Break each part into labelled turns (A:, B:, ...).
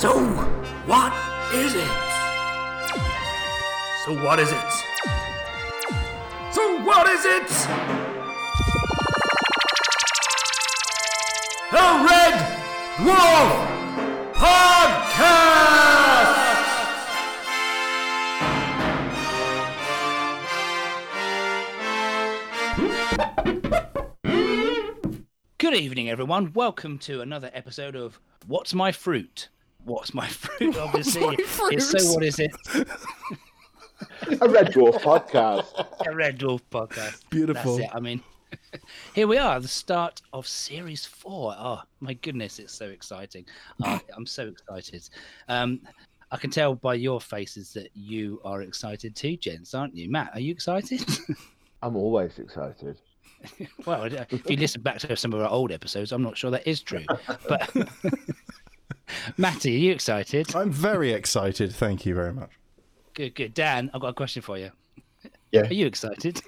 A: So, what is it? So, what is it? So, what is it? The Red Dwarf Podcast!
B: Good evening, everyone. Welcome to another episode of What's My Fruit? What's My Fruit? Obviously,
C: My
B: it's
C: fruit?
B: so what is it?
D: a Red Dwarf podcast.
B: A Red Dwarf podcast.
C: Beautiful.
B: That's it. I mean, here we are, the start of series four. Oh my goodness, it's so exciting! Oh, I'm so excited. Um, I can tell by your faces that you are excited too, gents, aren't you? Matt, are you excited?
D: I'm always excited.
B: well, if you listen back to some of our old episodes, I'm not sure that is true. But Matty, are you excited?
C: I'm very excited. Thank you very much.
B: Good, good. Dan, I've got a question for you.
E: Yeah.
B: Are you excited?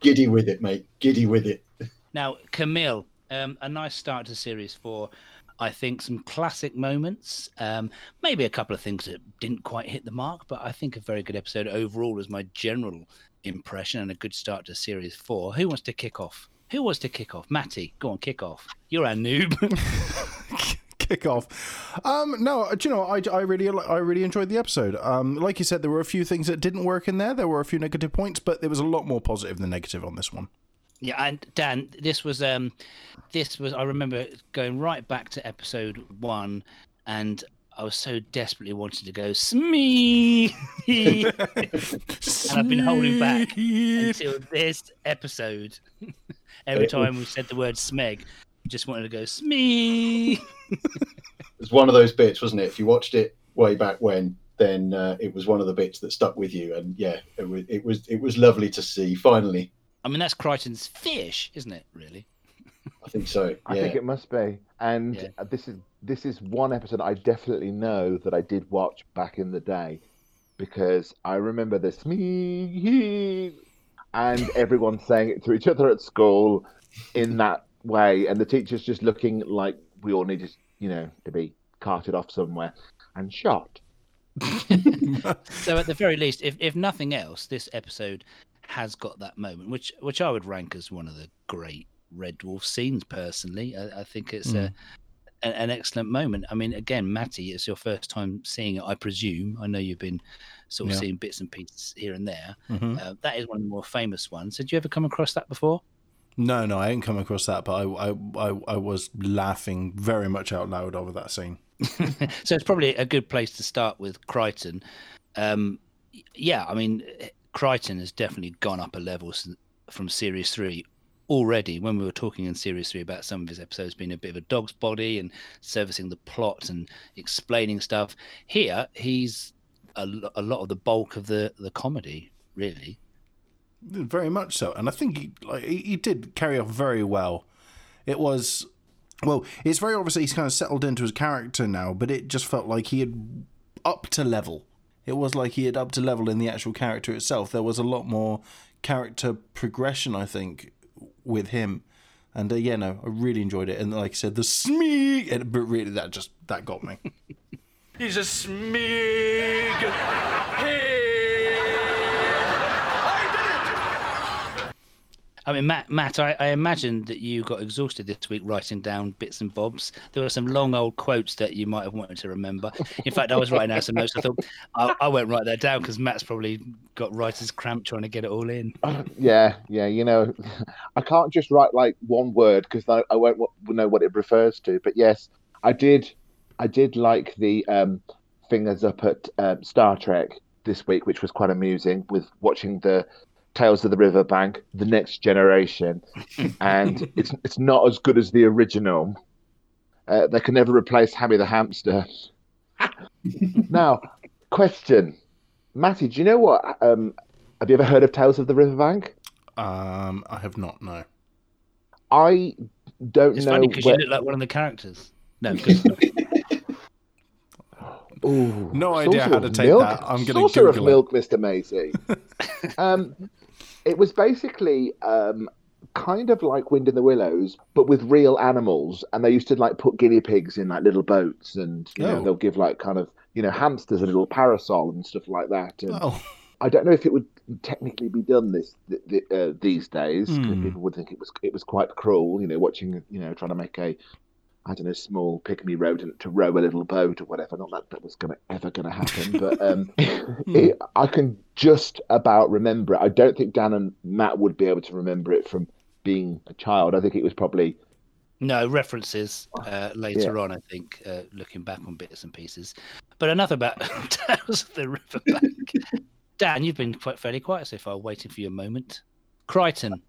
E: Giddy with it, mate. Giddy with it.
B: now, Camille, um, a nice start to series four. I think some classic moments, um, maybe a couple of things that didn't quite hit the mark, but I think a very good episode overall is my general impression and a good start to series four. Who wants to kick off? Who wants to kick off? Matty, go on, kick off. You're our noob.
C: Kick off. Um, no, you know? I, I really I really enjoyed the episode. Um, like you said, there were a few things that didn't work in there. There were a few negative points, but there was a lot more positive than negative on this one.
B: Yeah, and Dan, this was um, this was I remember going right back to episode one, and I was so desperately wanting to go Smee, and I've been holding back until this episode. Every time we said the word Smeg, I just wanted to go Smee.
E: It was one of those bits, wasn't it? If you watched it way back when, then uh, it was one of the bits that stuck with you. And yeah, it was it was it was lovely to see. Finally,
B: I mean, that's Kryten's fish, isn't it? Really?
E: I think so.
D: I think it must be. And
B: Yeah.
D: uh, this is this is one episode I definitely know that I did watch back in the day because I remember this me and everyone saying it to each other at school in that way, and the teachers just looking like we all needed, you know, to be carted off somewhere and shot.
B: So at the very least, if if nothing else, this episode has got that moment, which which I would rank as one of the great Red Dwarf scenes. Personally, I, I think it's a, an, an excellent moment. I mean, again, Matty, it's your first time seeing it, I presume. I know you've been sort of
C: Yeah.
B: seeing bits and pieces here and there.
C: Mhm.
B: Uh, that is one of the more famous ones. Did you ever come across that before?
C: No, no, I didn't come across that, but I, I, I, I was laughing very much out loud over that scene.
B: so it's probably a good place to start with Kryten. Um, yeah, I mean, Kryten has definitely gone up a level from series three already. When we were talking in series three about some of his episodes being a bit of a dog's body and servicing the plot and explaining stuff, here he's a, a lot of the bulk of the the comedy, really.
C: Very much so, and I think he like he, did carry off very well. It was well, it's very obviously he's kind of settled into his character now, but it just felt like he had up to level. It was like he had up to level in the actual character itself. There was a lot more character progression, I think, with him. And uh, yeah, no, I really enjoyed it. And like I said, the smee, but really that just that got me.
A: He's a smig. Hey!
B: I mean, Matt, Matt, I, I imagine that you got exhausted this week writing down bits and bobs. There were some long old quotes that you might have wanted to remember. In fact, I was writing out some notes. I thought I, I won't write that down because Matt's probably got writer's cramp trying to get it all in.
D: Yeah, yeah, you know, I can't just write like one word because I, I won't know what it refers to. But yes, I did, I did like the um, fingers up at um, Star Trek this week, which was quite amusing with watching the Tales of the Riverbank, the Next Generation, and it's it's not as good as the original. Uh, they can never replace Hammy the hamster. now, question, Matty, do you know what? Um, have you ever heard of Tales of the Riverbank?
C: Um, I have not no.
D: I don't
B: It's
D: know.
B: funny because
D: where-
B: you look like one of the characters. No, 'cause-
D: Ooh,
C: No idea
D: saucer
C: how to take
D: milk?
C: that. I'm gonna
D: saucer of
C: Google it.
D: milk, Mister Macy. um, it was basically um, kind of like Wind in the Willows, but with real animals. And they used to like put guinea pigs in like little boats, and you know
C: Oh.
D: they'll give like kind of you know hamsters a little parasol and stuff like that. And
C: Oh,
D: I don't know if it would technically be done this th- th- uh, these days because
C: Hmm.
D: people would think it was it was quite cruel. You know, watching you know trying to make a I don't know small pygmy rodent to row a little boat or whatever. Not that that was gonna ever gonna happen, but um, it, I can just about remember it. I don't think Dan and Matt would be able to remember it from being a child. I think it was probably
B: No references uh, later on, I think, uh, looking back on bits and pieces. But another about Tales of the Riverbank. Dan, you've been quite fairly quiet so far, waiting for your moment. Kryten.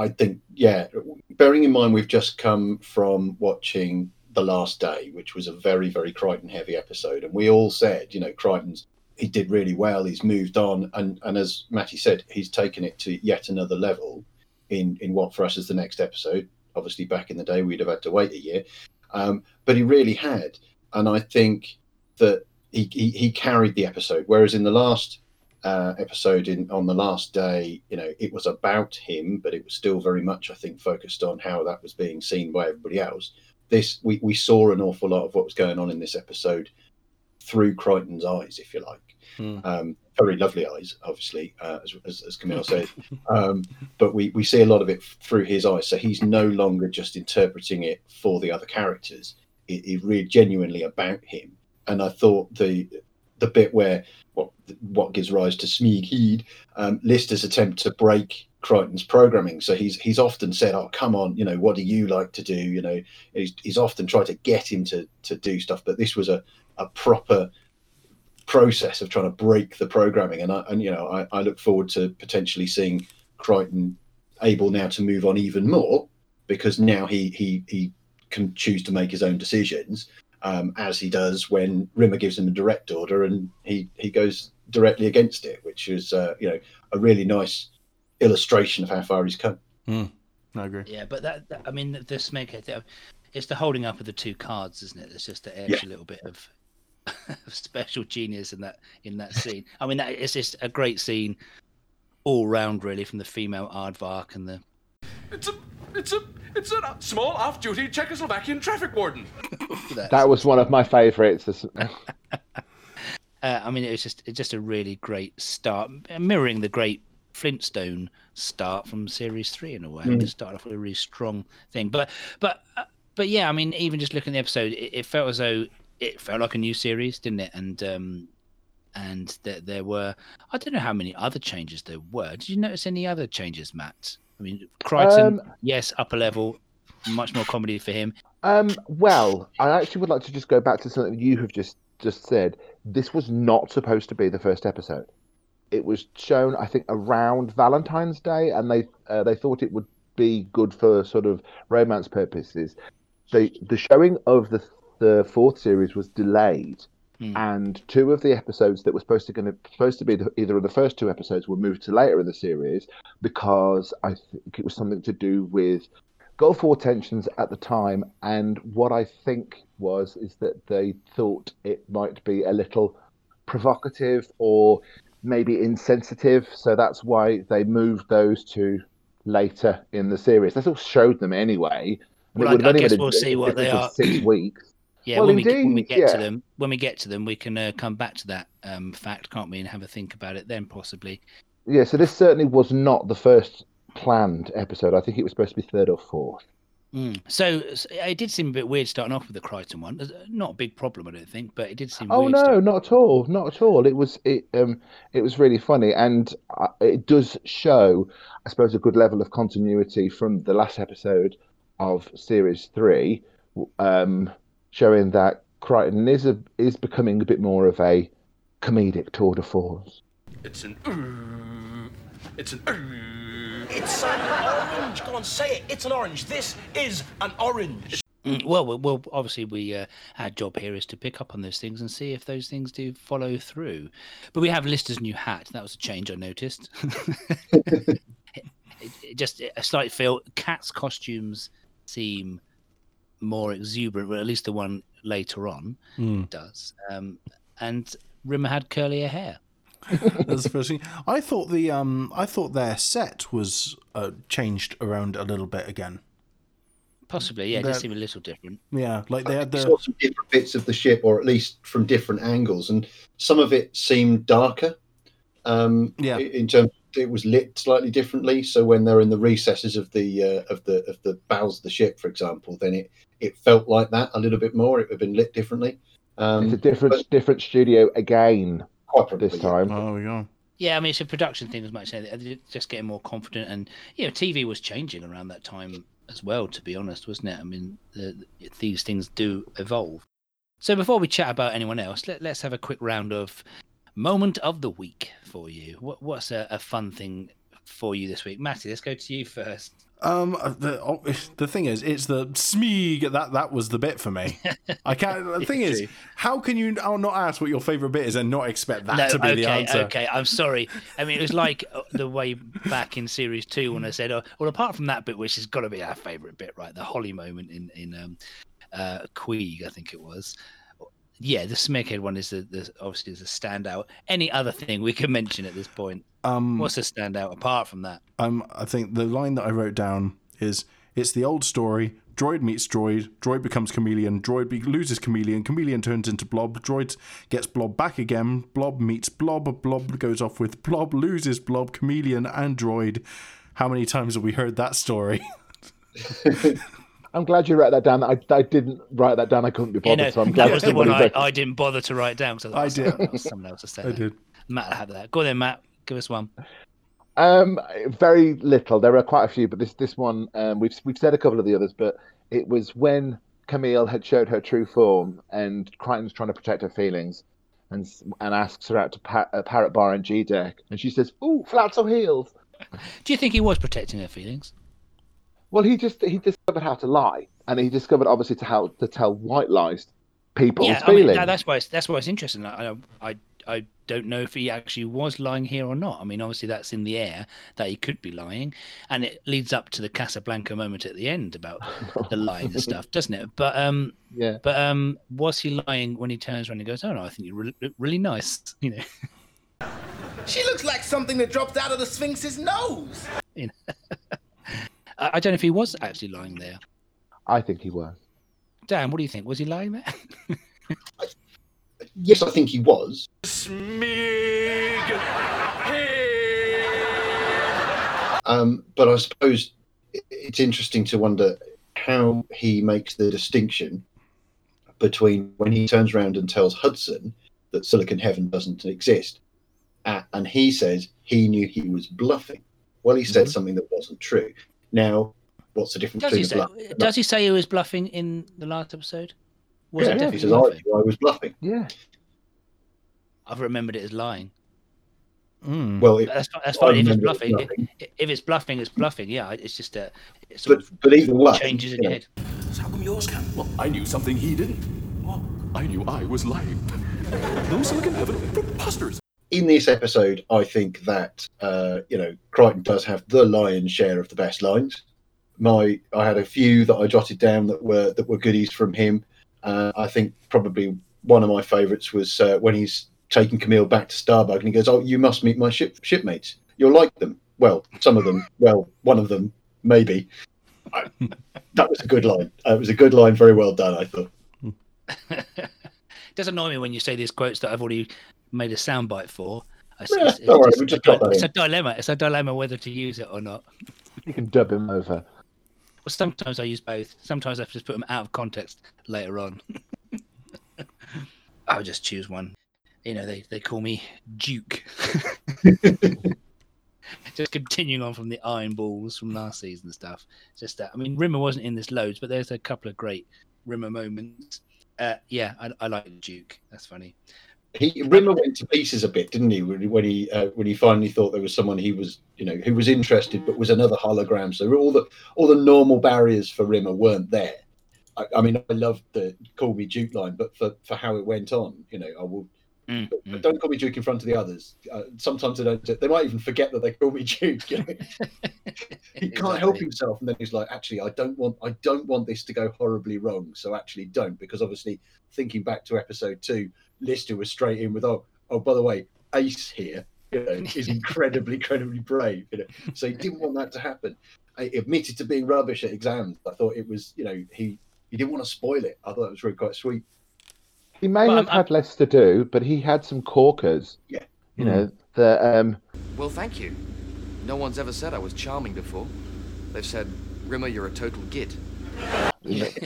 E: I think, yeah, bearing in mind we've just come from watching The Last Day, which was a very, very Kryten heavy episode. And we all said, you know, Kryten's, he did really well. He's moved on. And, and as Matty said, he's taken it to yet another level in, in what for us is the next episode. Obviously, back in the day, we'd have had to wait a year. Um, but he really had. And I think that he, he, he carried the episode. Whereas in the last uh, episode in on the last day, you know, it was about him, but it was still very much, I think, focused on how that was being seen by everybody else. This we, we saw an awful lot of what was going on in this episode through Kryten's eyes, if you like.
C: Hmm.
E: Um, very lovely eyes, obviously, uh, as, as, as Camille said. Um, but we, we see a lot of it through his eyes. So he's no longer just interpreting it for the other characters. It, it really genuinely about him. And I thought the the bit where what what gives rise to Smeag Heed, um, Lister's attempt to break Kryten's programming. So he's he's often said, "Oh, come on, you know, what do you like to do?" You know, he's, he's often tried to get him to to do stuff. But this was a a proper process of trying to break the programming, and I and you know, I, I look forward to potentially seeing Kryten able now to move on even more because now he he he can choose to make his own decisions um, as he does when Rimmer gives him a direct order and he, he goes directly against it, which is uh, you know a really nice illustration of how far he's come.
C: I agree.
B: Yeah, but that, that I mean, the Smeghead, uh, it's the holding up of the two cards, isn't it? It's just an extra little bit of, of special genius in that in that scene. I mean, that it's just a great scene all round, really, from the female aardvark and the.
A: It's a, it's a, it's a small off-duty Czechoslovakian traffic warden.
D: that was one of my favourites.
B: Uh, I mean, it was just it's just a really great start, mirroring the great Flintstone start from Series Three in a way. It started off with a really strong thing, but but uh, but yeah, I mean, even just looking at the episode, it, it felt as though it felt like a new series, didn't it? And um, and that there were I don't know how many other changes there were. Did you notice any other changes, Matt? I mean, Kryten,
D: Um,
B: yes, upper level, much more comedy for him.
D: Um, well, I actually would like to just go back to something you have just just said. This was not supposed to be the first episode. It was shown, I think, around Valentine's Day, and they uh, they thought it would be good for sort of romance purposes. The the showing of the the fourth series was delayed,
B: Hmm.
D: and two of the episodes that were supposed to going to supposed to be the, either of the first two episodes were moved to later in the series because I think it was something to do with Gulf War tensions at the time, and what I think was is that they thought it might be a little provocative or maybe insensitive, so that's why they moved those two later in the series. They still showed them anyway.
B: Well, I- I guess we'll see what they are.
D: Six weeks.
B: Yeah,
D: Well,
B: when, we, get- when we
D: indeed,
B: get to them, when we get to them, we can uh, come back to that um, fact, can't we, and have a think about it then, possibly.
D: Yeah, so this certainly was not the first planned episode. I think it was supposed to be third or fourth.
B: Mm. So, s it did seem a bit weird starting off with the Kryten one. Uh, Not a big problem, I don't think, but it did seem
D: Oh
B: weird.
D: no,
B: starting-
D: not at all, not at all. It was it um it was really funny, and uh, it does show, I suppose, a good level of continuity from the last episode of series three, um, showing that Kryten is a, is becoming a bit more of a comedic tour de force.
A: It's an, uh, it's an, uh,
F: It's an orange. Go on, say it. It's an orange. This is an orange.
B: Mm, Well, well, well, obviously, we uh, our job here is to pick up on those things and see if those things do follow through. But we have Lister's new hat. That was a change I noticed. it, it just a slight feel. Cat's costumes seem more exuberant, well, at least the one later on
C: Hmm.
B: does. Um, and Rimmer had curlier hair.
C: That's the first thing. I thought the um, I thought their set was uh, changed around a little bit again.
B: Possibly, yeah. It
C: That-
B: does seem a little different.
C: Yeah, like they had the
E: saw some different bits of the ship, or at least from different angles, and some of it seemed darker. Um,
C: Yeah.
E: in terms, it was lit slightly differently. So when they're in the recesses of the uh, of the of the bowels of the ship, for example, then it it felt like that a little bit more. It would have been lit differently.
D: it's a
E: Um,
D: different different studio again
E: quite probably
D: this time.
C: Oh, we go.
B: Yeah, I mean it's a production thing as much. as anything. They're Just getting more confident, and you know, TV was changing around that time as well. To be honest, wasn't it? I mean, the, these things do evolve. So before we chat about anyone else, let, let's have a quick round of moment of the week for you. What, what's a, a fun thing for you this week, Matty? Let's go to you first.
C: Um, the oh, the thing is, it's the Smeeg that that was the bit for me. I can't. The thing is, how can you I'll not ask what your favorite bit is and not expect that
B: no,
C: to be
B: okay,
C: the answer?
B: okay. I'm sorry. I mean, it was like uh, the way back in series two when I said, "Oh, well, apart from that bit, which has got to be our favourite bit, right? The Holly moment in in um, uh, Queeg, I think it was. Yeah, the Smeghead one is the, the obviously is a standout. Any other thing we can mention at this point?
C: Um,
B: What's a standout apart from that?
C: um, I think the line that I wrote down is it's the old story. Droid meets droid. Droid becomes chameleon. Droid be- loses chameleon. Chameleon turns into blob. Droid gets blob back again. Blob meets blob. Blob goes off with blob. Loses blob. Chameleon and droid. How many times have we heard that story?
D: I'm glad you wrote that down. I, I didn't write that down. I couldn't be
B: You
D: bothered,
B: know,
D: so I'm glad
B: that was the one I,
D: did.
B: I didn't bother to write down because I,
C: I did.
B: that was someone else to say.
C: I
B: that.
C: did.
B: Matt had that. Go on then, Matt. Give us one.
D: Um, very little. There are quite a few, but this this one, um, we've we've said a couple of the others, but it was when Camille had showed her true form, and Kryten's trying to protect her feelings, and and asks her out to pa- uh, Parrot Bar and G Deck, and she says, "Ooh, flats or heels."
B: Do you think he was protecting her feelings?
D: Well, he just he discovered how to lie, and he discovered obviously to how to tell white lies people's
B: yeah, I mean,
D: feelings.
B: that- that's why it's, that's why it's interesting. I, I I don't know if he actually was lying here or not. I mean, obviously that's in the air that he could be lying, and it leads up to the Casablanca moment at the end about the lying and stuff, doesn't it? But um,
D: yeah.
B: but um, was he lying when he turns around and goes, "Oh no, I think you're really, really nice," you know?
G: She looks like something that dropped out of the Sphinx's nose.
B: You know? I, I don't know if he was actually lying there.
D: I think he was.
B: Dan, what do you think? Was he lying there?
E: yes, I think he was.
A: Smig. Hey.
E: Um, but I suppose it's interesting to wonder how he makes the distinction between when he turns around and tells Hudzen that Silicon Heaven doesn't exist, uh, and he says he knew he was bluffing. Well, he said something that wasn't true. Now, what's the difference
B: does he say?
E: bluff? and
B: Does he say he was bluffing in the last episode? Was
E: Yeah,
B: it
E: he
B: definitely
E: says, "I I was bluffing."
D: Yeah.
B: I've remembered it as lying.
C: Mm.
E: Well, it,
B: That's, that's fine. If it's
E: remember it
B: bluffing,
E: bluffing.
B: i- if it's bluffing, it's bluffing. Yeah, it's just a it
E: but,
B: of
E: but either way,
B: changes in
E: you
B: your head.
F: So how come yours can?
A: Well, I knew something he didn't. Well, I knew I was lying. No silicon heaven, preposterous.
E: In this episode, I think that uh, you know Kryten does have the lion's share of the best lines. My, I had a few that I jotted down that were that were goodies from him. Uh, I think probably one of my favourites was uh, when he's taking Camille back to Starbug and he goes, "Oh, you must meet my ship shipmates. You'll like them. Well, some of them. Well, one of them, maybe." I, that was a good line. It was a good line. Very well done. I thought.
B: it does annoy me when you say these quotes that I've already made a soundbite for. It's,
E: Yeah,
B: it's- it's
E: worry,
B: just
E: we
B: a
E: just
B: di-
E: got
B: it's a dilemma. It's a dilemma whether to use it or not.
D: You can dub him over.
B: Well, sometimes I use both. Sometimes I just put them out of context later on. I'll just choose one. You know, they, they call me Duke. just continuing on from the iron balls from last season stuff. Just that. I mean, Rimmer wasn't in this loads, but there's a couple of great Rimmer moments. Uh, yeah, I, I like Duke. That's funny.
E: He Rimmer went to pieces a bit, didn't he? When he when he, uh, when he finally thought there was someone he was, you know, who was interested, but was another hologram. So all the all the normal barriers for Rimmer weren't there. I, I mean, I loved the "Call Me Duke" line, but for, for how it went on, you know, I will.
B: Mm,
E: But,
B: mm.
E: but don't call me Duke in front of the others. Uh, sometimes they don't. They might even forget that they call me Duke. You know? he can't help himself, and then he's like, "Actually, I don't want. I don't want this to go horribly wrong. So actually, don't." Because obviously, thinking back to episode two, Lister was straight in with, "Oh, oh, by the way, Ace here, you know, is incredibly, incredibly brave. You know, so he didn't want that to happen. I admitted to being rubbish at exams. I thought it was, you know, he he didn't want to spoil it. I thought it was really quite sweet.
D: He may
B: Well,
D: have
B: I'm-
D: had less to do, but he had some corkers.
E: Yeah.
D: You know, the um,
H: Well, thank you. No one's ever said I was charming before. They've said, Rimmer, you're a total git.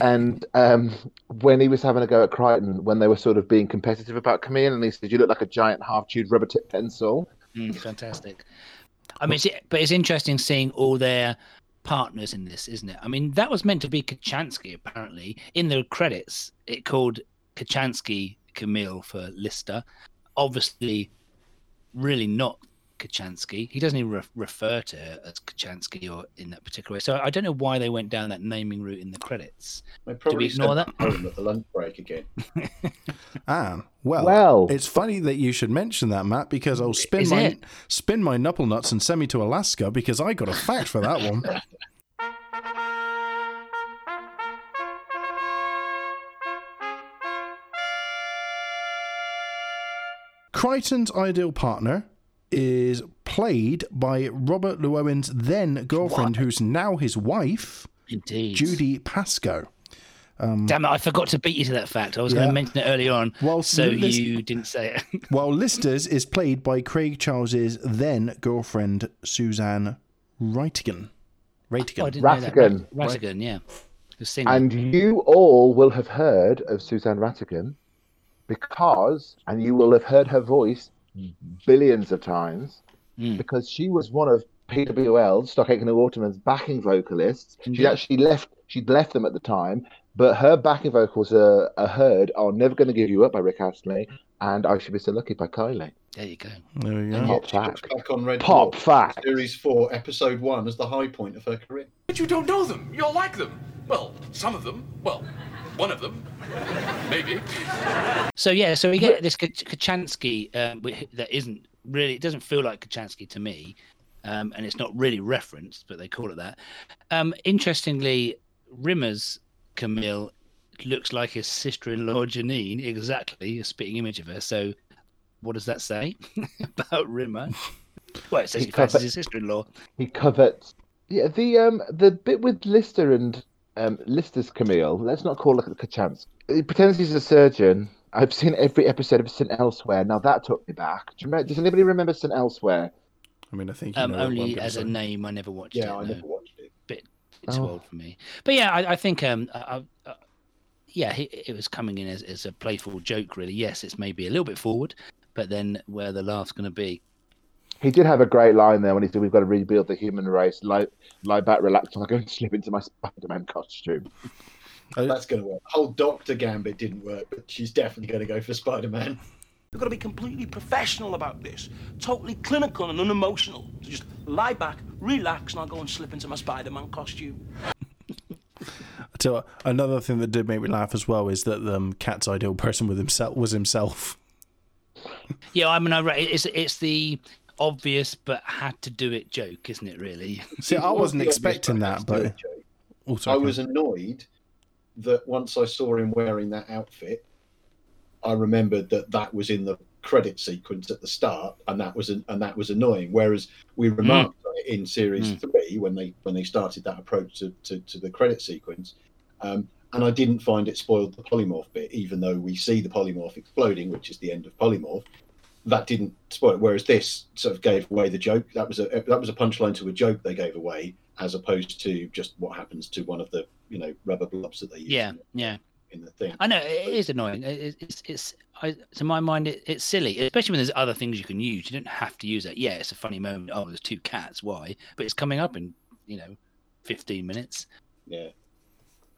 D: And um, when he was having a go at Kryten, when they were sort of being competitive about Camille, and he said, "You look like a giant half-chewed rubber tip pencil."
B: Mm, fantastic. I mean, but it's interesting seeing all their partners in this, isn't it? I mean, that was meant to be Kochanski, apparently. In the credits, it called Kochanski Camille for Lister. Obviously, really not Kochanski. He doesn't even re- refer to her as Kochanski or in that particular way. So I don't know why they went down that naming route in the credits.
E: They probably
B: ignore that?
E: home at the lunch break again.
C: Anne, ah, well,
D: Well-
C: it's funny that you should mention that, Matt, because I'll spin
B: Is
C: my
B: it?
C: spin my knuckle nuts and send me to Alaska because I got a fact for that one. Kryten's ideal partner is played by Robert Llewellyn's then girlfriend, who's now his wife,
B: Indeed.
C: Judy Pascoe.
B: Um, Damn it, I forgot to beat you to that fact. I was going to mention it earlier on,
C: Well,
B: so
C: this-
B: you didn't say it.
C: While Lister's is played by Craig Charles's then girlfriend Suzanne Reitigan. Reitigan.
B: Oh, I didn't know that.
D: Rhatigan.
B: Rhatigan, yeah.
D: And you all will have heard of Suzanne Rhatigan because, and you will have heard her voice billions of times
B: Mm.
D: because she was one of PWL, Stock Aitken and Waterman's backing vocalists. She actually left. She'd left them at the time, but her backing vocals are, are heard on "Never Gonna Give You Up" by Rick Astley and "I Should Be So Lucky" by Kylie.
B: There you go.
C: There we go.
E: And
D: Pop
E: yet
D: fact.
E: back on Red
D: Pop
E: Dwarf,
D: fact.
E: Series 4, Episode 1 as the high point of her career.
A: But you don't know them. You'll like them. Well, some of them. Well, one of them. Maybe.
B: So yeah, so we get this Kach- Kochanski um, that isn't really. It doesn't feel like Kochanski to me, um, and it's not really referenced, but they call it that. Um, interestingly, Rimmer's Camille looks like his sister-in-law Janine, exactly a spitting image of her. So, what does that say about Rimmer? Well, it says
D: He
B: he fancies his sister-in-law.
D: He covets. Yeah, the um the bit with Lister and um Lister's Camille. Let's not call it a chance. He pretends he's a surgeon. I've seen every episode of St. Elsewhere. Now that took me back. Do you remember, does anybody remember St. Elsewhere?
C: I mean, I think you
B: Um,
C: know
B: only
C: gonna
B: as a
C: say.
B: name, I never watched
E: Yeah,
B: it.
E: Yeah, I
B: no.
E: never watched it.
B: bit too
D: Oh.
B: old for me. But yeah, I, I think um, I, I, uh, yeah, he, it was coming in as, as a playful joke. Really, yes, it's maybe a little bit forward, but then where the laugh's going to be.
D: He did have a great line there when he said, "We've got to rebuild the human race. Lie, lie back, relax, and I go and slip into my Spider-Man costume."
E: That's going to work. Whole Doctor Gambit didn't work, but she's definitely going to go for Spider Man.
F: You've got to be completely professional about this. Totally clinical and unemotional. So just lie back, relax, and I'll go and slip into my Spider-Man costume.
C: So another thing that did make me laugh as well is that um, Cat's ideal person with himself was himself.
B: Yeah, I mean, I re- it's it's the obvious but had to do it joke, isn't it? Really.
C: See, I
E: was
C: wasn't
E: the
C: expecting that, but also
E: I was annoyed that once I saw him wearing that outfit, I remembered that that was in the credit sequence at the start, and that was an, and that was annoying. Whereas we remarked on it in series three when they when they started that approach to, to, to the credit sequence, um, and I didn't find it spoiled the polymorph bit, even though we see the polymorph exploding, which is the end of polymorph. That didn't spoil it. Whereas this sort of gave away the joke. That was a that was a punchline to a joke they gave away, as opposed to just what happens to one of the you know rubber blobs that they use
B: Yeah,
E: in,
B: yeah.
E: in the thing.
B: I know it is annoying. It- It's it's I, to my mind it, it's silly, especially when there's other things you can use. You don't have to use it. Yeah, it's a funny moment. Oh, there's two cats. Why? But it's coming up in you know, 15 minutes.
E: Yeah.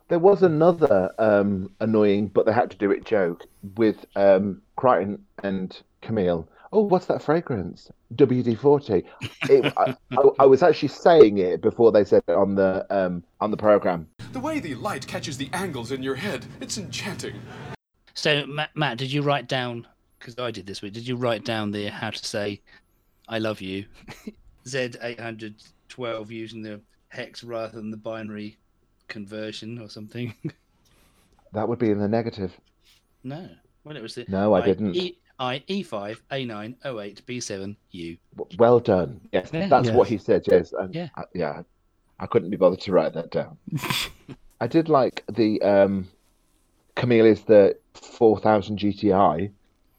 D: There was another um, annoying, but they had to do it joke with um, Kryten and Camille. Oh, what's that fragrance? WD forty. I, I, I was actually saying it before they said it on the um, on the program.
A: The way the light catches the angles in your head, it's enchanting.
B: So Matt, Matt did you write down? Because I did this week. Did you write down the how to say "I love you"? Z eight hundred twelve using the hex rather than the binary conversion or something.
D: That would be in the negative.
B: no. Well, it was the.
D: No, I didn't.
B: E- I E5 A9 08 B7 U.
D: Well done. Yes,
B: Yeah.
D: that's
C: Yeah.
D: what he said. Yes, and
B: Yeah.
D: I, yeah, I couldn't be bothered to write that down. I did like the um, Camille is the four thousand GTI.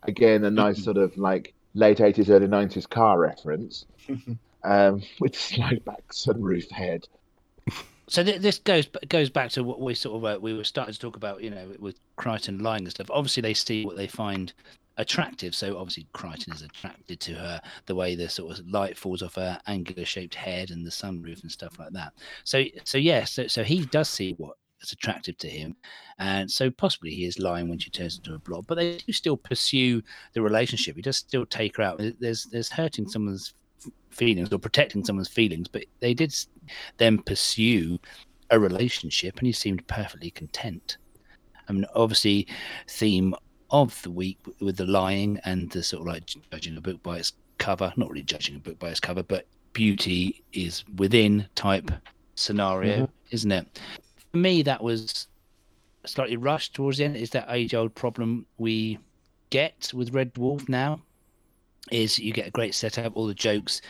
D: Again, a nice sort of like late eighties, early nineties car reference. um, with slide back sunroof head.
B: So th- this goes goes back to what we sort of uh, we were starting to talk about, you know, with Kryten lying and stuff. Obviously, they see what they find attractive. So obviously, Kryten is attracted to her, the way the sort of light falls off her angular shaped head and the sunroof and stuff like that. So so yeah, so so he does see what is attractive to him, and so possibly he is lying when she turns into a blob. But they do still pursue the relationship. He does still take her out. There's there's hurting someone's feelings or protecting someone's feelings, but they did then pursue a relationship, and he seemed perfectly content. I mean, obviously, theme of the week with the lying and the sort of like judging a book by its cover. Not really judging a book by its cover, but beauty is within type scenario, mm-hmm. isn't it? For me, that was slightly rushed towards the end. Is that age-old problem we get with Red Dwarf now? Is you get a great setup, all the jokes,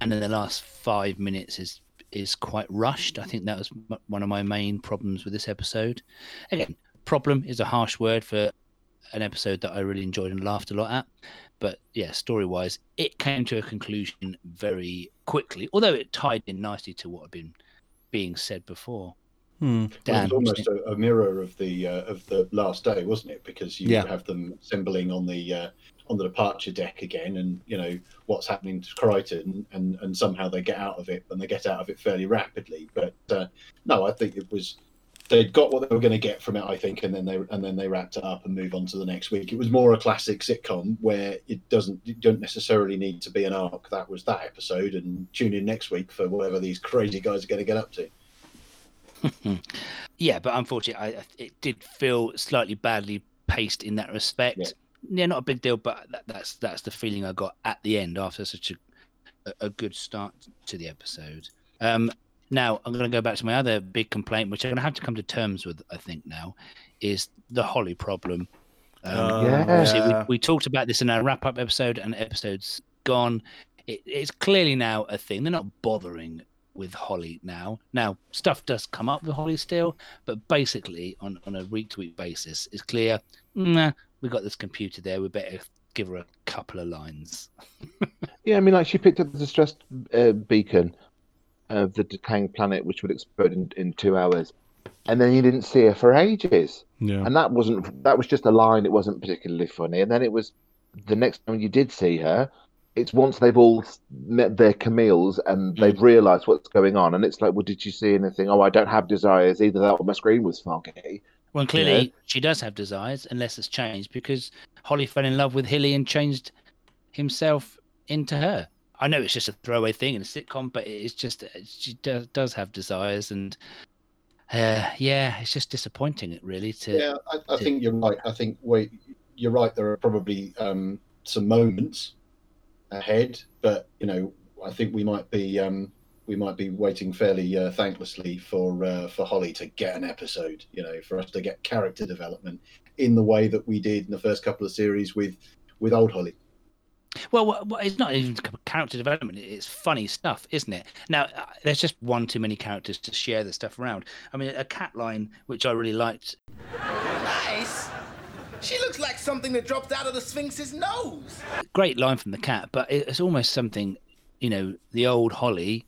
B: and then the last five minutes is is quite rushed. I think that was m- one of my main problems with this episode. Again, problem is a harsh word for an episode that I really enjoyed and laughed a lot at. But yeah, story wise, it came to a conclusion very quickly, although it tied in nicely to what had been being said before.
C: Hmm.
E: It
B: Dan,
E: was almost a, a mirror of the uh, of the last day, wasn't it? Because you
C: Yeah.
E: have them assembling on the uh, on the departure deck again, and you know what's happening to Kryten, and and somehow they get out of it, and they get out of it fairly rapidly. But uh, no, I think it was they'd got what they were going to get from it, I think, and then they and then they wrapped it up and move on to the next week. It was more a classic sitcom where it doesn't you don't necessarily need to be an arc. That was that episode, and tune in next week for whatever these crazy guys are going to get up to.
B: Yeah, but unfortunately, I, it did feel slightly badly paced in that respect.
E: Yeah.
B: Yeah, not a big deal, but that, that's that's the feeling I got at the end after such a a- a good start to the episode. Um, now I'm going to go back to my other big complaint, which I'm going to have to come to terms with. I think now is the Holly problem. Um,
C: Oh,
D: Yeah.
B: obviously, we, we talked about this in our wrap up episode, and the episode's gone. It, it's clearly now a thing. They're not bothering with Holly now. Now, stuff does come up with Holly still, but basically, on, on a week to week basis, it's clear nah, we got this computer there. We better give her a couple of lines.
D: Yeah, I mean, like she picked up the distress uh, beacon of the decaying planet, which would explode in, in two hours, and then you didn't see her for ages.
C: Yeah.
D: And that wasn't that was just a line. It wasn't particularly funny. And then it was the next time you did see her, it's once they've all met their Camille's and they've hmm. realised what's going on, and it's like, well, did you see anything? Oh, I don't have desires either. That or my screen was foggy.
B: Well, clearly, she does have desires, unless it's changed, because Holly fell in love with Hilly and changed himself into her. I know it's just a throwaway thing in a sitcom, but it's just she does, does have desires, and uh, yeah, it's just disappointing, it really. To
E: Yeah, I, I
B: to-
E: think you're right. I think wait, you're right. There are probably um, some moments ahead, but you know, I think we might be um, we might be waiting fairly uh, thanklessly for uh, for Holly to get an episode. You know, for us to get character development in the way that we did in the first couple of series with with old Holly.
B: Well, what, what, it's not even character development. It's funny stuff, isn't it? Now, uh, there's just one too many characters to share the stuff around. I mean, a cat line, which I really liked.
G: Nice. She looks like something that dropped out of the Sphinx's nose.
B: Great line from the cat, but it's almost something, you know, the old Holly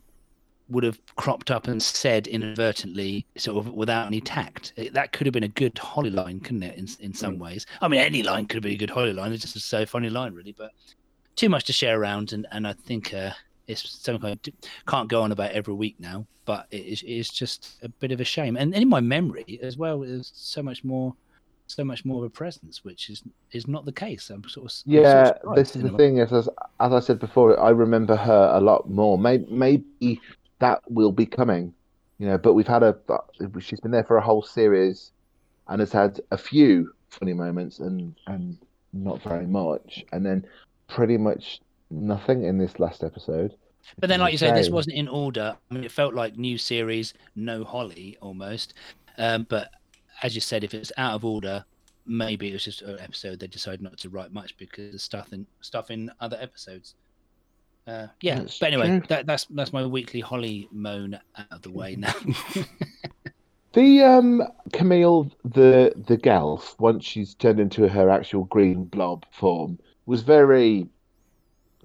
B: would have cropped up and said inadvertently, sort of without any tact. It- that could have been a good Holly line, couldn't it? In in some ways. I mean, any line could have been a good Holly line. It's just a so funny line, really. But too much to share around, and and I think uh, it's something I can't go on about every week now. But it is it's just a bit of a shame, and in my memory as well, there's so much more. So much more of a presence, which is is not the case. I'm sort of I'm sort of
D: Yeah, this is the
B: way.
D: thing. As as as I said before, I remember her a lot more. Maybe maybe that will be coming, you know. But we've had a she's been there for a whole series, and has had a few funny moments and and not very much, and then pretty much nothing in this last episode.
B: But then, like you say, this wasn't in order. I mean, it felt like new series, no Holly almost. Um, but as you said, if it's out of order, maybe it was just an episode they decided not to write much because of stuff in stuff in other episodes. Uh, yeah,
D: That's
B: but anyway, that, that's that's my weekly Holly moan out of the way now.
D: The um Camille the the Gelf, once she's turned into her actual green blob form, was very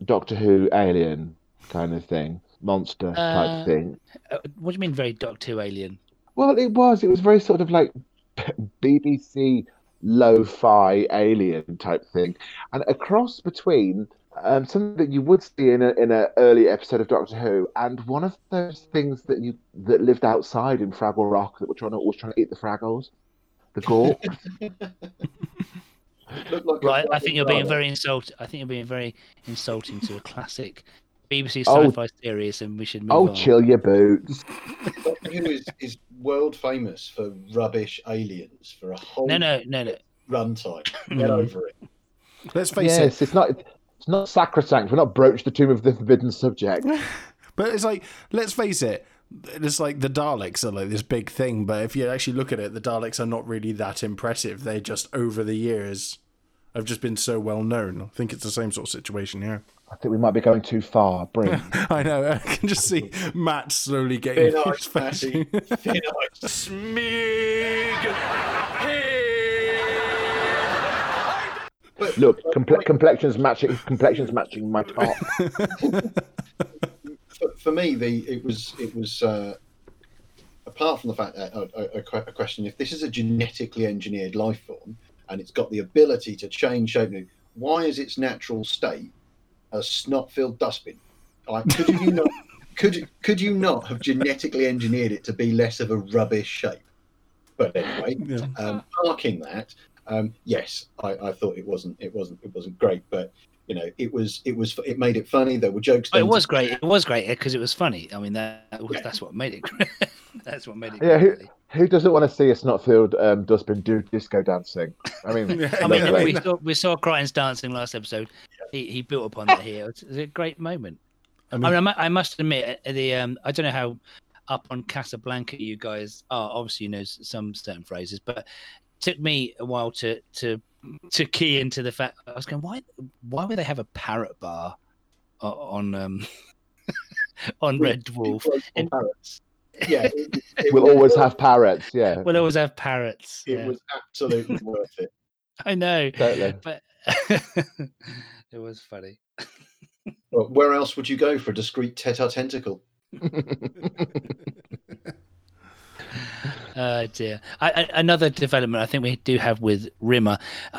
D: Doctor Who alien kind of thing, monster
B: Uh,
D: type thing.
B: Uh, what do you mean, very Doctor Who alien?
D: Well, it was. It was very sort of like BBC lo-fi alien type thing, and a cross between um, something that you would see in a in an early episode of Doctor Who, and one of those things that you that lived outside in Fraggle Rock that were trying to was trying to eat the Fraggles, the Gorg.
E: Looked like
B: Right, I think you're being very insult. I think you're being very insulting to a classic BBC
D: Oh.
B: sci-fi series, and we should move
D: oh,
B: on.
D: chill your boots.
E: Doctor Who is, is world famous for rubbish aliens for a whole
B: No, no, no, no.
E: runtime. Get mm-hmm. over it.
C: Let's face it.
D: Yes, it's not. It's not sacrosanct. We're not broached the tomb of the forbidden subject.
C: But it's like, let's face it, it's like the Daleks are like this big thing, but if you actually look at it, the Daleks are not really that impressive. They just, over the years, have just been so well known. I think it's the same sort of situation here.
D: I think we might be going too far. Bring.
C: I know, I can just see Matt slowly getting
E: Thin
C: his
E: ice,
C: face.
E: Matty. Thin ice.
D: Look, comple- complexions matching. Complexions matching my top.
E: for, me, the it was it was uh, apart from the fact that uh, a, a, question: if this is a genetically engineered life form and it's got the ability to change shape, why is its natural state a snot-filled dustbin? Like, could you not? Could could you not have genetically engineered it to be less of a rubbish shape? But anyway,
C: Yeah.
E: um, parking that, um, yes, I, I thought it wasn't it wasn't it wasn't great, but you know, it was it was it made it funny. There were jokes.
B: Oh, it was great. It was great because it was funny. I mean, that, that was,
E: Yeah.
B: that's what made it. Great. that's what made it.
D: Yeah,
B: great,
D: who, who doesn't want to see a snot-filled um, dustbin do disco dancing? I mean,
B: I mean, we saw we saw Kryten's dancing last episode. He, he built upon that here. It was a great moment. I
C: I
B: mean,
C: mean-
B: I, mu- I must admit, uh, the um, I don't know how up on Casablanca you guys are. Obviously, you know some certain phrases, but it took me a while to to to key into the fact. I was going, why why would they have a parrot bar on um on Red Dwarf? And-
E: parrots. Yeah, it, it
D: we'll
E: was-
D: always have parrots. Yeah,
B: We'll always have parrots.
E: It
B: yeah.
E: was absolutely worth it.
B: I know,
D: totally.
B: but it was funny.
E: But where else would you go for a discreet teta
B: Oh dear. I, I, another development I think we do have with Rimmer.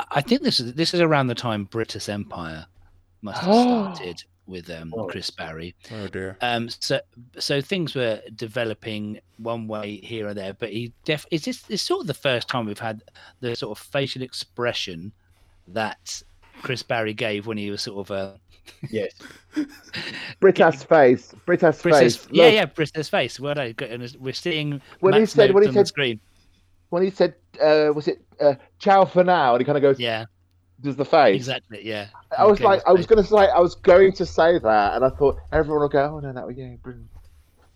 B: I- think this is this is around the time Brittas Empire must have started with um,
E: Oh.
B: Chris Barrie.
C: Oh dear.
B: Um, so so things were developing one way here or there, but he def is this is sort of the first time we've had the sort of facial expression that Chris Barrie gave when he was sort of uh,
E: Yes.
D: Brittas face.
B: Brittas
D: face.
B: yeah,
D: Look,
B: yeah, Brittas face. Well and we're seeing
D: When he said- when he
B: on the
D: said-
B: screen.
D: When he said, uh, "Was it uh, ciao for now?" and he kind of goes,
B: Yeah,
D: "Does the face?"
B: exactly. Yeah.
D: I was
B: Okay,
D: like, I was going to say, I was going to say that, and I thought everyone will go, "Oh no, that was yeah, brilliant."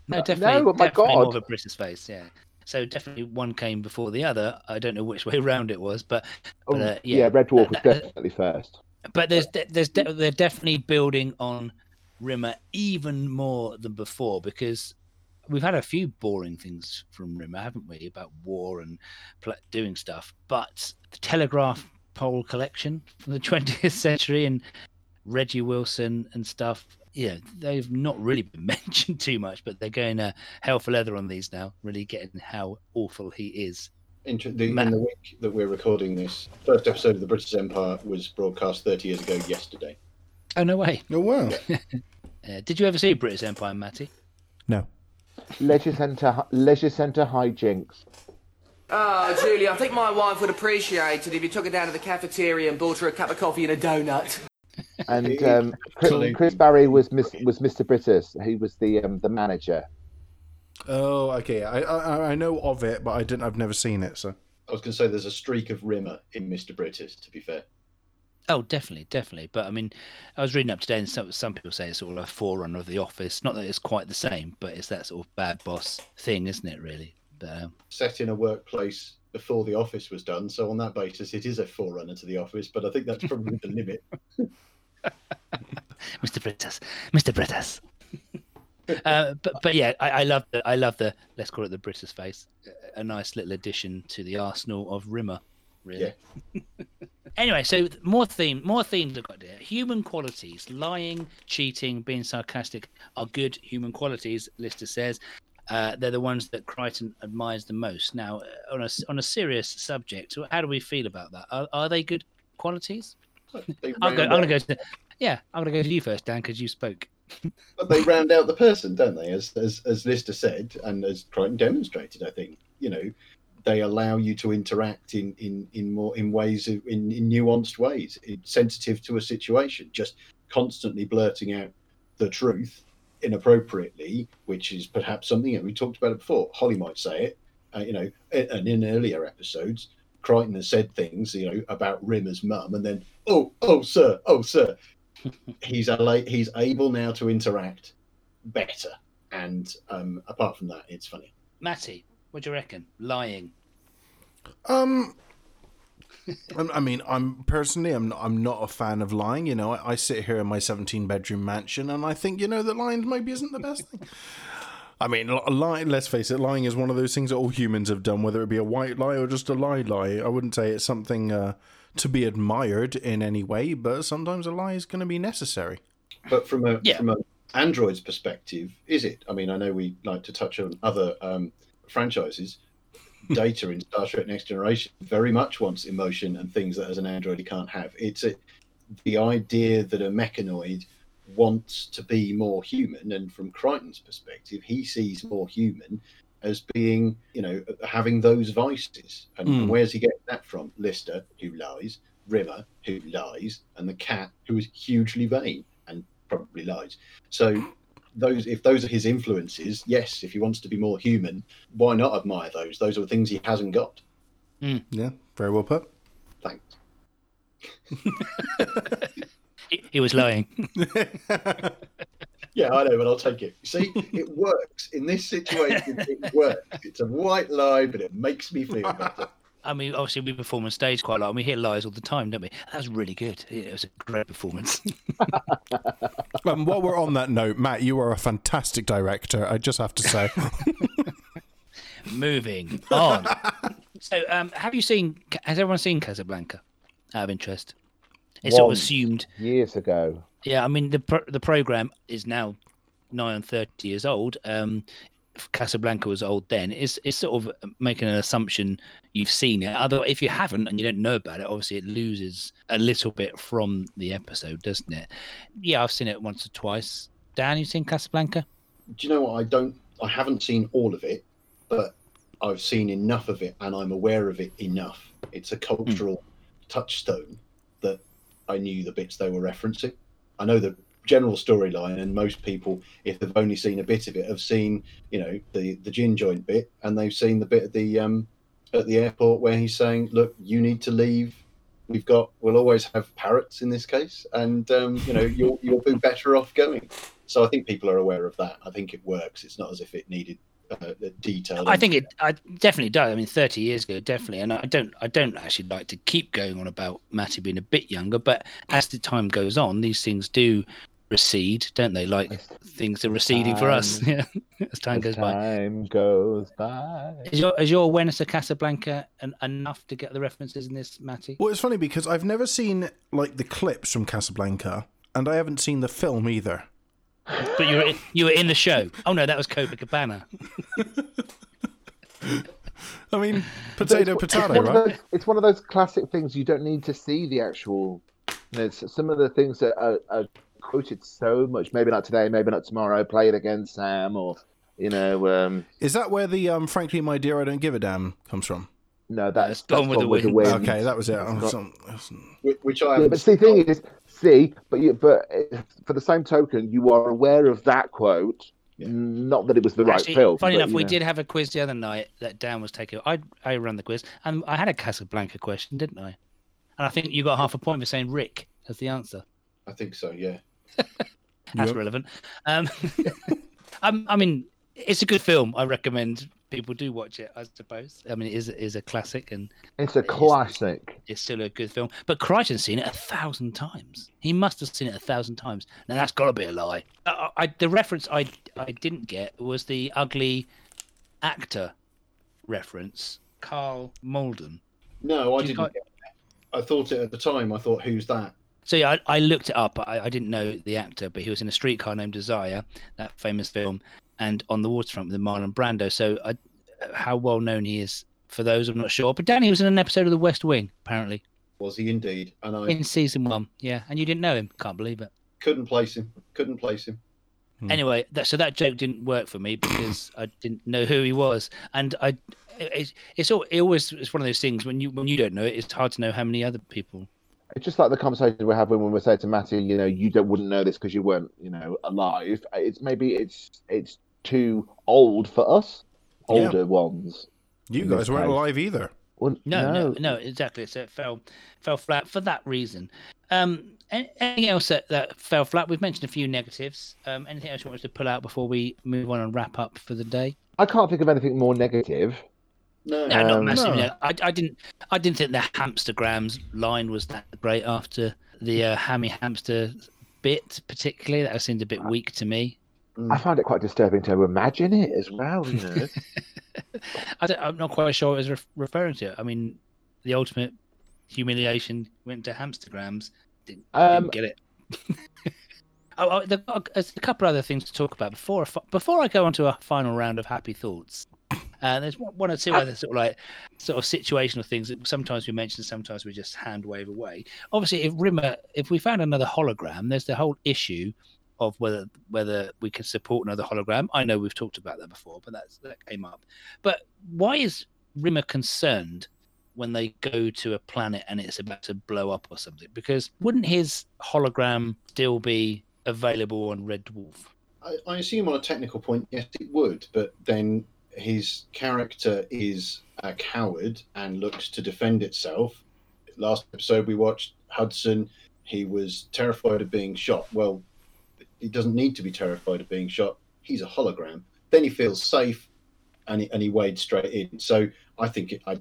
B: No,
D: No,
B: definitely.
D: oh my
B: definitely more
D: God.
B: of a Brittas face, yeah. So definitely one came before the other. I don't know which way round it was, but
D: Oh,
B: But, uh,
D: yeah.
B: yeah.
D: Red Dwarf was
B: uh,
D: definitely first.
B: But there's there's de- they're definitely building on Rimmer even more than before because we've had a few boring things from Rimmer, haven't we, about war and pl- doing stuff. But the Telegraph pole collection from the 20th century and Reggie Wilson and stuff. Yeah, they've not really been mentioned too much, but they're going uh, hell for leather on these now, really getting how awful he is.
E: Inter- the,
B: Matt.
E: in the week that we're recording this, first episode of the Brittas Empire was broadcast 30 years ago yesterday.
B: Oh, no way.
C: Oh wow.
B: Uh, did you ever see Brittas Empire, Matty?
C: No.
D: Leisure centre, leisure centre hijinks.
I: Oh, Julie, I think my wife would appreciate it if you took her down to the cafeteria and bought her a cup of coffee and a donut.
D: And um, Chris, Chris Barrie was Miss, was Mr. Brittas. He was the um, the manager.
C: Oh, okay. I, I I know of it, but I didn't. I've never seen it. So
E: I was going to say there's a streak of Rimmer in Mr. Brittas, to be fair.
B: Oh, definitely, definitely. But I mean, I was reading up today, and some some people say it's sort of a forerunner of The Office. Not that it's quite the same, but it's that sort of bad boss thing, isn't it? Really. But um,
E: Set in a workplace before The Office was done. So on that basis, it is a forerunner to The Office. But I think that's probably the limit.
B: Mr. Brittas, Mr. Brittas. uh, but but yeah, I, I love the I love the let's call it the Brittas face. A nice little addition to the arsenal of Rimmer, really. anyway, so more theme, more themes I've got here. Human qualities, lying, cheating, being sarcastic are good human qualities. Lister says. Uh, they're the ones that Kryten admires the most. Now, uh, on a on a serious subject, how do we feel about that? Are, are they good qualities?
E: They
B: I'm gonna go to yeah, I'm gonna go to you first, Dan, because you spoke.
E: But they round out the person, don't they? As as as Lister said, and as Kryten demonstrated, I think you know they allow you to interact in in in more in ways of, in, in nuanced ways, sensitive to a situation. Just constantly blurting out the truth inappropriately, which is perhaps something know, we talked about it before. Holly might say it, uh, you know, and in earlier episodes, Kryten has said things, you know, about Rimmer's mum, and then oh oh sir, oh sir, he's a he's able now to interact better. And um, apart from that, it's funny.
B: Matty, what do you reckon? Lying.
C: Um, I I mean, I'm personally, I'm not, I'm not a fan of lying. You know, I, I sit here in my 17 bedroom mansion, and I think you know that lying maybe isn't the best thing. I mean, li- lying. Let's face it, lying is one of those things that all humans have done, whether it be a white lie or just a lie lie. I wouldn't say it's something uh, to be admired in any way, but sometimes a lie is going to be necessary.
E: But from a
B: Yeah.
E: from an Android's perspective, is it? I mean, I know we like to touch on other um, franchises. Data in Star Trek Next Generation very much wants emotion and things that as an android he can't have. It's a, the idea that a mechanoid wants to be more human, and from Kryten's perspective, he sees more human as being, you know, having those vices. And
C: Mm.
E: where's he getting that from? Lister, who lies, Rimmer, who lies, and the cat, who is hugely vain and probably lies. So those if those are his influences, yes, if he wants to be more human, why not admire those? Those are the things he hasn't got.
C: Yeah, very well put.
E: Thanks.
B: He, he was lying.
E: Yeah, I know, but I'll take it. See, it works in this situation. It works. It's a white lie, but it makes me feel better.
B: I mean, obviously we perform on stage quite a lot, and we hear lies all the time, don't we? That was really good. It was a great performance.
C: Um, while we're on that note, Matt, you are a fantastic director. I just have to say.
B: Moving on. so, um, have you seen? Has everyone seen Casablanca? Out of interest, it's sort of assumed.
D: years ago.
B: Yeah, I mean the pro- the program is now nine and thirty years old. Um, if Casablanca was old then. It's it's sort of making an assumption you've seen it. Other if you haven't and you don't know about it, obviously it loses a little bit from the episode, doesn't it? Yeah, I've seen it once or twice. Dan, you seen Casablanca?
E: Do you know what? I don't. I haven't seen all of it, but I've seen enough of it, and I'm aware of it enough. It's a cultural touchstone that I knew the bits they were referencing. I know the general storyline, and most people, if they've only seen a bit of it, have seen, you know, the the gin joint bit, and they've seen the bit at the um at the airport where he's saying, "Look, you need to leave. We've got. We'll always have parrots in this case, and um, you know, you'll you'll be better off going." So I think people are aware of that. I think it works. It's not as if it needed uh, detail.
B: I think it. I definitely does. I mean, thirty years ago, definitely. And I don't. I don't actually like to keep going on about Matty being a bit younger. But as the time goes on, these things do recede, don't they? Like things are receding for us. Yeah, as time
D: As
B: goes by.
D: time goes by.
B: Is your is your awareness of Casablanca en- enough to get the references in this, Matty?
C: Well, it's funny because I've never seen like the clips from Casablanca, and I haven't seen the film either.
B: But you were in, you were in the show. Oh no, that was Copacabana.
C: I mean, potato,
D: it's,
C: potato,
D: it's
C: right?
D: those, it's one of those classic things you don't need to see the actual. You know, some of the things that are, are quoted so much. Maybe not today, maybe not tomorrow. Play it again, Sam, or you know, um,
C: Is that where the um, "Frankly, my dear, I don't give a damn" comes from?
D: no, that's,
B: Gone
D: that's
B: with the Wind.
C: Okay, that was it. I was
D: Not-
C: on- was-
E: Wh- which I
D: Yeah,
E: haven't
D: but see, the thing is, see, but you, but uh, for the same token, you are aware of that quote.
E: Yeah.
D: Not that it was the right film.
B: funny
D: but,
B: enough,
D: you
B: we
D: know.
B: did have a quiz the other night that Dan was taking. I I ran the quiz, and I had a Casablanca question, didn't I? And I think you got half a point for saying Rick as the answer.
E: I think so. Yeah.
B: That's
C: Yep.
B: relevant. Um, um, I mean, it's a good film. I recommend people do watch it. I suppose. I mean, it is is a classic, and
D: It's a classic.
B: it's still a good film. But Kryten's seen it a thousand times. He must have seen it a thousand times. Now that's got to be a lie. I, I, the reference I I didn't get was the ugly actor reference, Karl Malden.
E: No, I
B: She's
E: didn't.
B: got-
E: I thought it at the time. I thought, who's that?
B: So yeah, I, I looked it up. I, I didn't know the actor, but he was in a streetcar named Desire, that famous film, and on the waterfront with Marlon Brando. So I, how well known he is for those, I'm not sure. But Danny was in an episode of The West Wing, apparently,
E: Was he indeed? And I
B: in season one. Yeah, and you didn't know him. Can't believe it.
E: couldn't place him. Couldn't place him. Hmm.
B: Anyway, that, so that joke didn't work for me because I didn't know who he was, and I, it's it's, all, it always it's one of those things when you when you don't know it, it's hard to know how many other people.
D: It's just like the conversation we're having when we say to Matty, you know, you don't wouldn't know this because you weren't, you know, alive. It's maybe it's it's too old for us,
C: Yeah.
D: older ones.
C: You guys weren't
D: case.
C: alive either.
D: Well,
B: No, no, no, exactly. So it fell fell flat for that reason. Um, anything else that, that fell flat? We've mentioned a few negatives. Um, anything else you wanted to pull out before we move on and wrap up for the day?
D: I can't think of anything more negative.
E: No,
B: No, not
D: Um,
B: massively.
C: no.
B: no. I, I didn't. I didn't think the hamstergrams line was that great after the uh, hammy hamster bit, particularly. That seemed a bit weak to me.
D: I find it quite disturbing to imagine it as well. You know,
B: I don't, I'm not quite sure what it was ref- referring to. I mean, the ultimate humiliation went to hamstergrams. Didn't,
D: Um,
B: didn't get it. oh, oh, oh, there's a couple other things to talk about before before I go on to a final round of happy thoughts. Uh, there's one one or two other sort of like sort of situational things that sometimes we mention, sometimes we just hand wave away. Obviously, if Rimmer, if we found another hologram, there's the whole issue of whether whether we could support another hologram. I know we've talked about that before, but that's that came up. But why is Rimmer concerned when they go to a planet and it's about to blow up or something? Because wouldn't his hologram still be available on Red Dwarf?
E: I, I assume on a technical point, yes, it would. But then his character is a coward and looks to defend itself. Last episode we watched Hudzen. He was terrified of being shot. Well, he doesn't need to be terrified of being shot. He's a hologram. Then he feels safe, and he, and he wades straight in. So I think it, I,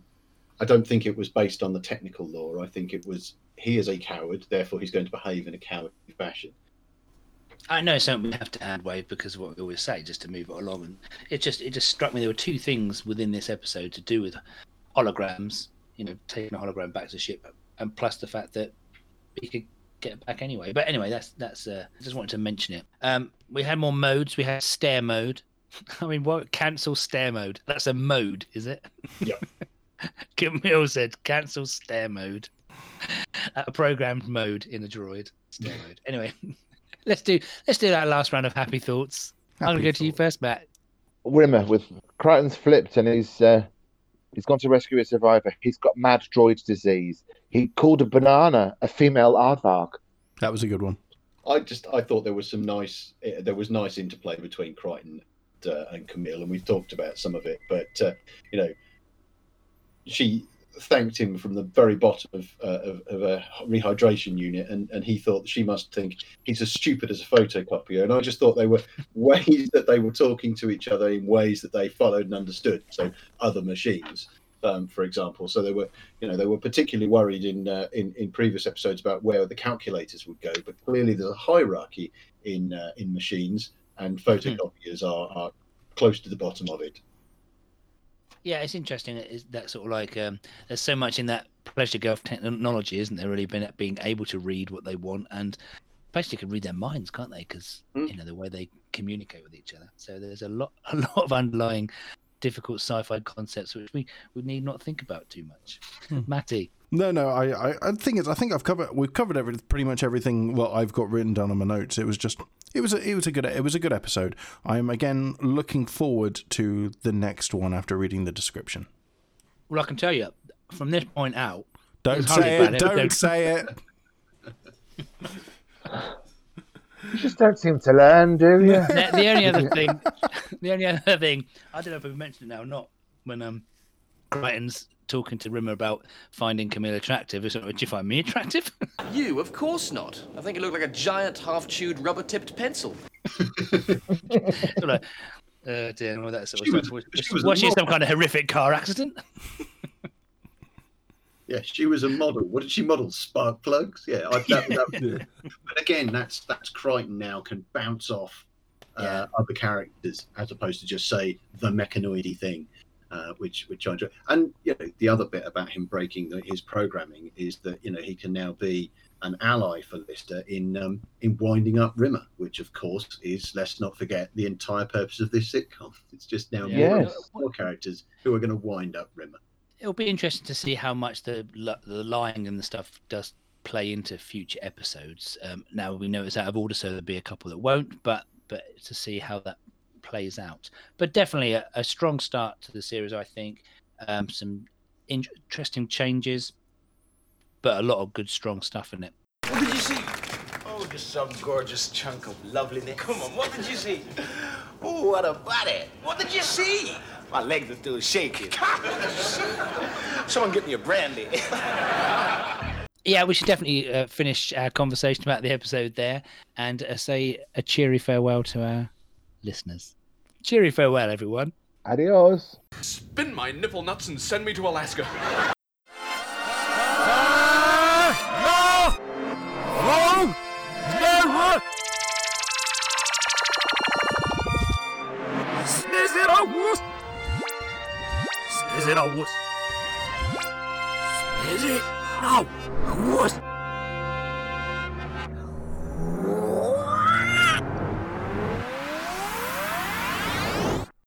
E: I don't think it was based on the technical law. I think it was he is a coward, therefore he's going to behave in a cowardly fashion.
B: I know it's something we have to hand wave because of what we always say, just to move it along. And it just it just struck me there were two things within this episode to do with holograms. You know, taking a hologram back to the ship, and plus the fact that he could get it back anyway. But anyway, that's that's. Uh, I just wanted to mention it. Um, we had more modes. We had stare mode. I mean, what? Cancel stare mode. That's a mode, is it?
E: Yeah.
B: Camille said cancel stare mode. A programmed mode in the droid. Stare mode. Anyway, let's do let's do that last round of happy thoughts. I'm gonna
C: Happy
B: go to you first, Matt.
D: Wimmer with Kryten's flipped and he's uh, he's gone to rescue a survivor. He's got mad droid disease. He called a banana a female aardvark.
C: That was a good one.
E: I just I thought there was some nice eh, there was nice interplay between Kryten and, uh, and Camille, and we've talked about some of it. But uh, you know, she thanked him from the very bottom of, uh, of, of a rehydration unit, and, and he thought she must think he's as stupid as a photocopier. And I just thought they were ways that they were talking to each other in ways that they followed and understood. So other machines. Um, for example, so they were, you know, they were particularly worried in, uh, in in previous episodes about where the calculators would go. But clearly, there's a hierarchy in uh, in machines, and photocopiers are, are close to the bottom of it.
B: Yeah, it's interesting. That, is that sort of like um, there's so much in that pleasure GELF technology, isn't there? Really, been being able to read what they want and basically can read their minds, can't they? Because
E: Mm.
B: you know the way they communicate with each other. So there's a lot, a lot of underlying difficult sci-fi concepts which we we need not think about too much. Matty,
C: No, no, I, I, I think it's. I think I've covered. We've covered every, pretty much everything. Well, I've got written down on my notes. It was just. It was. A, it was a good. It was a good episode. I'm again looking forward to the next one after reading the description.
B: well, I can tell you from this point out,
C: Don't say it. Don't
B: Don't-
C: say it.
D: You just don't seem to learn, do you?
B: the, the only other thing, the only other thing, I don't know if we've mentioned it now or not, when um, Kryten's talking to Rimmer about finding Camille attractive, is sort of, did you find me attractive?
H: You, of course not. I think you look like a giant half-chewed rubber-tipped pencil.
B: Sort of, Uh, dear, all that sort of
E: She was-
B: stuff. Was,
E: she
B: was,
E: was
B: she in some kind of horrific car accident?
E: Yeah, she was a model. What did she model? Spark plugs. Yeah, I, that, that, but again, that's that's Kryten now can bounce off uh,
B: Yeah.
E: other characters as opposed to just say the mechanoidy thing, uh, which which I enjoy. And you know, the other bit about him breaking the, his programming is that you know he can now be an ally for Lister in um, in winding up Rimmer, which of course is let's not forget the entire purpose of this sitcom. It's just now more,
D: Yes.
E: more characters who are going to wind up Rimmer.
B: It'll be interesting to see how much the the lying and the stuff does play into future episodes. Um, now we know it's out of order, so there'll be a couple that won't, but but to see how that plays out. But definitely a, a strong start to the series, I think. Um, some in- interesting changes, but a lot of good, strong stuff in it.
G: What did you see? Oh, just some gorgeous chunk of loveliness. Come on, what did you see? Oh, what a body. What did you see? My legs are still shaking. Someone get me a brandy.
B: Yeah, we should definitely uh, finish our conversation about the episode there and uh, say a cheery farewell to our listeners. Cheery farewell, everyone.
D: Adios.
A: Spin my nipple nuts and send me to Alaska.
F: Is it a wuss? Is it a wuss?